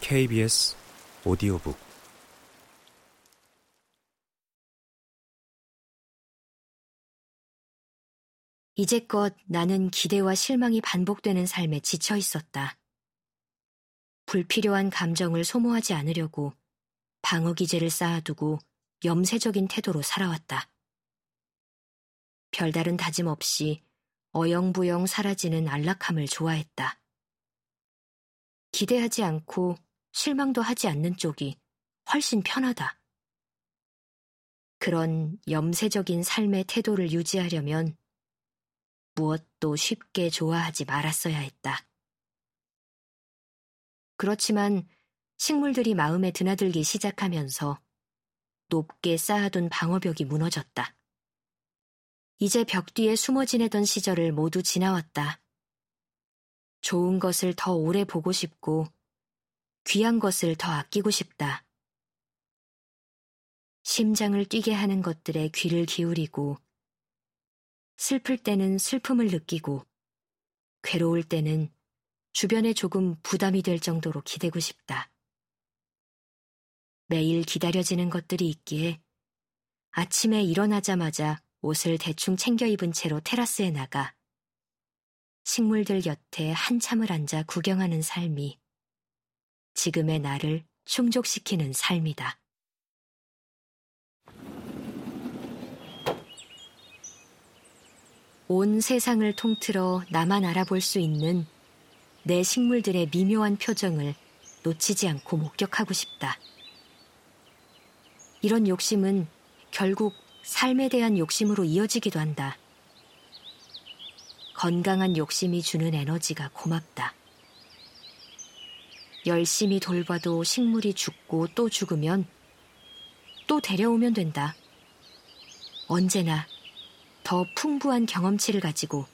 KBS 오디오북 이제껏 나는 기대와 실망이 반복되는 삶에 지쳐 있었다. 불필요한 감정을 소모하지 않으려고 방어 기제를 쌓아두고 염세적인 태도로 살아왔다. 별다른 다짐 없이 어영부영 사라지는 안락함을 좋아했다. 기대하지 않고 실망도 하지 않는 쪽이 훨씬 편하다. 그런 염세적인 삶의 태도를 유지하려면 무엇도 쉽게 좋아하지 말았어야 했다. 그렇지만 식물들이 마음에 드나들기 시작하면서 높게 쌓아둔 방어벽이 무너졌다. 이제 벽 뒤에 숨어 지내던 시절을 모두 지나왔다. 좋은 것을 더 오래 보고 싶고 귀한 것을 더 아끼고 싶다. 심장을 뛰게 하는 것들에 귀를 기울이고 슬플 때는 슬픔을 느끼고 괴로울 때는 주변에 조금 부담이 될 정도로 기대고 싶다. 매일 기다려지는 것들이 있기에 아침에 일어나자마자 옷을 대충 챙겨 입은 채로 테라스에 나가 식물들 곁에 한참을 앉아 구경하는 삶이 지금의 나를 충족시키는 삶이다. 온 세상을 통틀어 나만 알아볼 수 있는 내 식물들의 미묘한 표정을 놓치지 않고 목격하고 싶다. 이런 욕심은 결국 삶에 대한 욕심으로 이어지기도 한다. 건강한 욕심이 주는 에너지가 고맙다. 열심히 돌봐도 식물이 죽고 또 죽으면 또 데려오면 된다. 언제나 더 풍부한 경험치를 가지고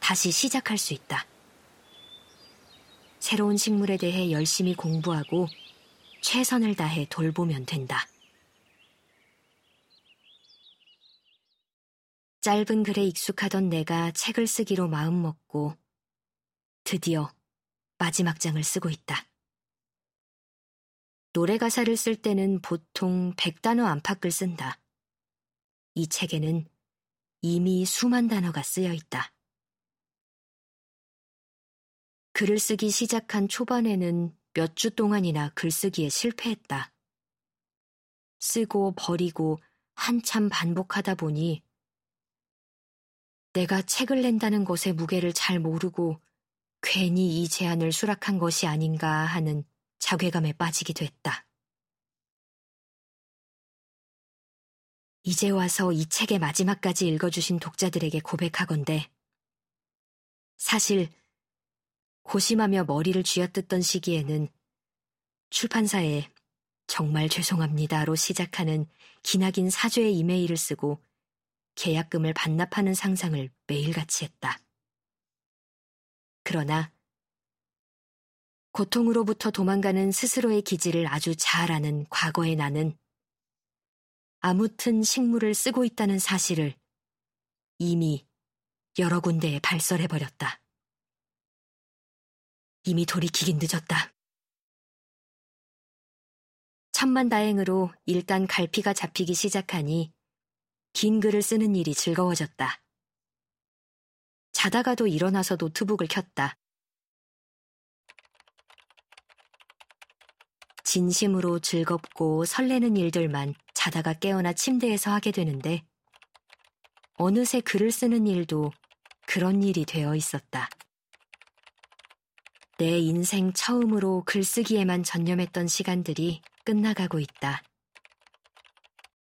다시 시작할 수 있다. 새로운 식물에 대해 열심히 공부하고 최선을 다해 돌보면 된다. 짧은 글에 익숙하던 내가 책을 쓰기로 마음먹고 드디어 마지막 장을 쓰고 있다. 노래 가사를 쓸 때는 보통 100단어 안팎을 쓴다. 이 책에는 이미 수만 단어가 쓰여 있다. 글을 쓰기 시작한 초반에는 몇 주 동안이나 글쓰기에 실패했다. 쓰고 버리고 한참 반복하다 보니 내가 책을 낸다는 것의 무게를 잘 모르고 괜히 이 제안을 수락한 것이 아닌가 하는 자괴감에 빠지기도 했다. 이제 와서 이 책의 마지막까지 읽어주신 독자들에게 고백하건대 사실 고심하며 머리를 쥐어뜯던 시기에는 출판사에 정말 죄송합니다로 시작하는 기나긴 사죄의 이메일을 쓰고 계약금을 반납하는 상상을 매일같이 했다. 그러나 고통으로부터 도망가는 스스로의 기질을 아주 잘 아는 과거의 나는 아무튼 식물을 쓰고 있다는 사실을 이미 여러 군데에 발설해버렸다. 이미 돌이키긴 늦었다. 천만다행으로 일단 갈피가 잡히기 시작하니 긴 글을 쓰는 일이 즐거워졌다. 자다가도 일어나서 노트북을 켰다. 진심으로 즐겁고 설레는 일들만 자다가 깨어나 침대에서 하게 되는데 어느새 글을 쓰는 일도 그런 일이 되어 있었다. 내 인생 처음으로 글쓰기에만 전념했던 시간들이 끝나가고 있다.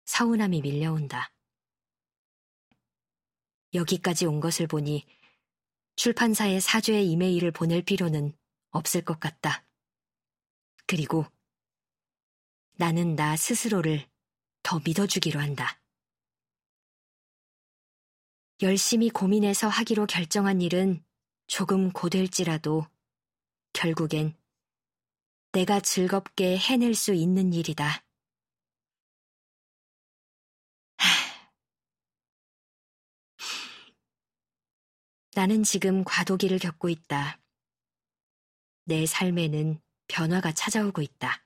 서운함이 밀려온다. 여기까지 온 것을 보니 출판사에 사죄의 이메일을 보낼 필요는 없을 것 같다. 그리고 나는 나 스스로를 더 믿어주기로 한다. 열심히 고민해서 하기로 결정한 일은 조금 고될지라도 결국엔 내가 즐겁게 해낼 수 있는 일이다. 나는 지금 과도기를 겪고 있다. 내 삶에는 변화가 찾아오고 있다.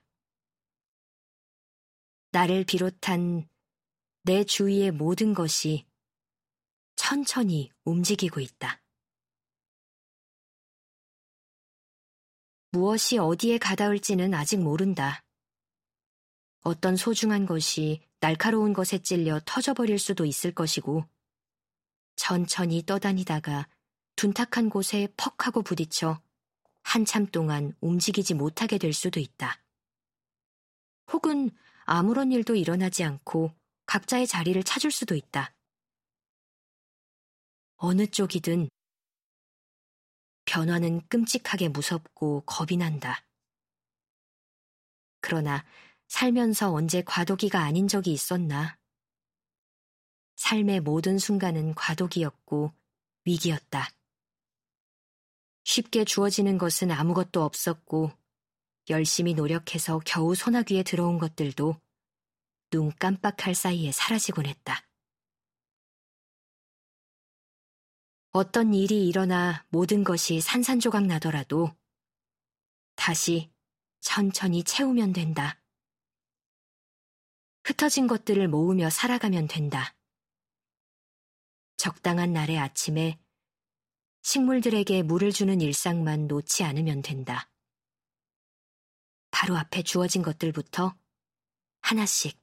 나를 비롯한 내 주위의 모든 것이 천천히 움직이고 있다. 무엇이 어디에 가닿을지는 아직 모른다. 어떤 소중한 것이 날카로운 것에 찔려 터져버릴 수도 있을 것이고, 천천히 떠다니다가 둔탁한 곳에 퍽 하고 부딪혀 한참 동안 움직이지 못하게 될 수도 있다. 혹은 아무런 일도 일어나지 않고 각자의 자리를 찾을 수도 있다. 어느 쪽이든 변화는 끔찍하게 무섭고 겁이 난다. 그러나 살면서 언제 과도기가 아닌 적이 있었나? 삶의 모든 순간은 과도기였고 위기였다. 쉽게 주어지는 것은 아무것도 없었고 열심히 노력해서 겨우 소나귀에 들어온 것들도 눈 깜빡할 사이에 사라지곤 했다. 어떤 일이 일어나 모든 것이 산산조각 나더라도 다시 천천히 채우면 된다. 흩어진 것들을 모으며 살아가면 된다. 적당한 날의 아침에 식물들에게 물을 주는 일상만 놓지 않으면 된다. 바로 앞에 주어진 것들부터 하나씩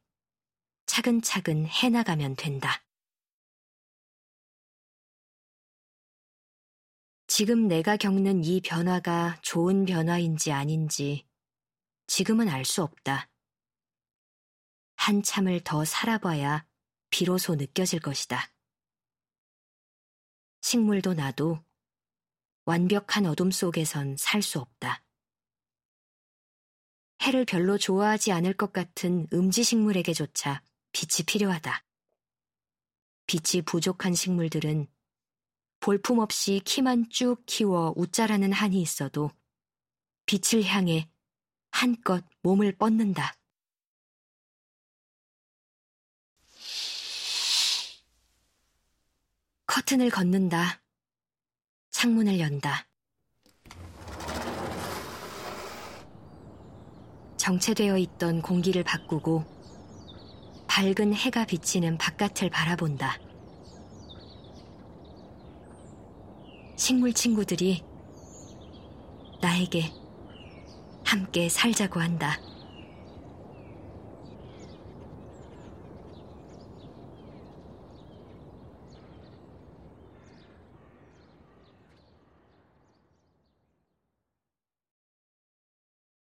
차근차근 해나가면 된다. 지금 내가 겪는 이 변화가 좋은 변화인지 아닌지 지금은 알 수 없다. 한참을 더 살아봐야 비로소 느껴질 것이다. 식물도 나도 완벽한 어둠 속에선 살 수 없다. 해를 별로 좋아하지 않을 것 같은 음지식물에게조차 빛이 필요하다. 빛이 부족한 식물들은 볼품 없이 키만 쭉 키워 웃자라는 한이 있어도 빛을 향해 한껏 몸을 뻗는다. 커튼을 걷는다. 창문을 연다. 정체되어 있던 공기를 바꾸고 밝은 해가 비치는 바깥을 바라본다. 식물 친구들이 나에게 함께 살자고 한다.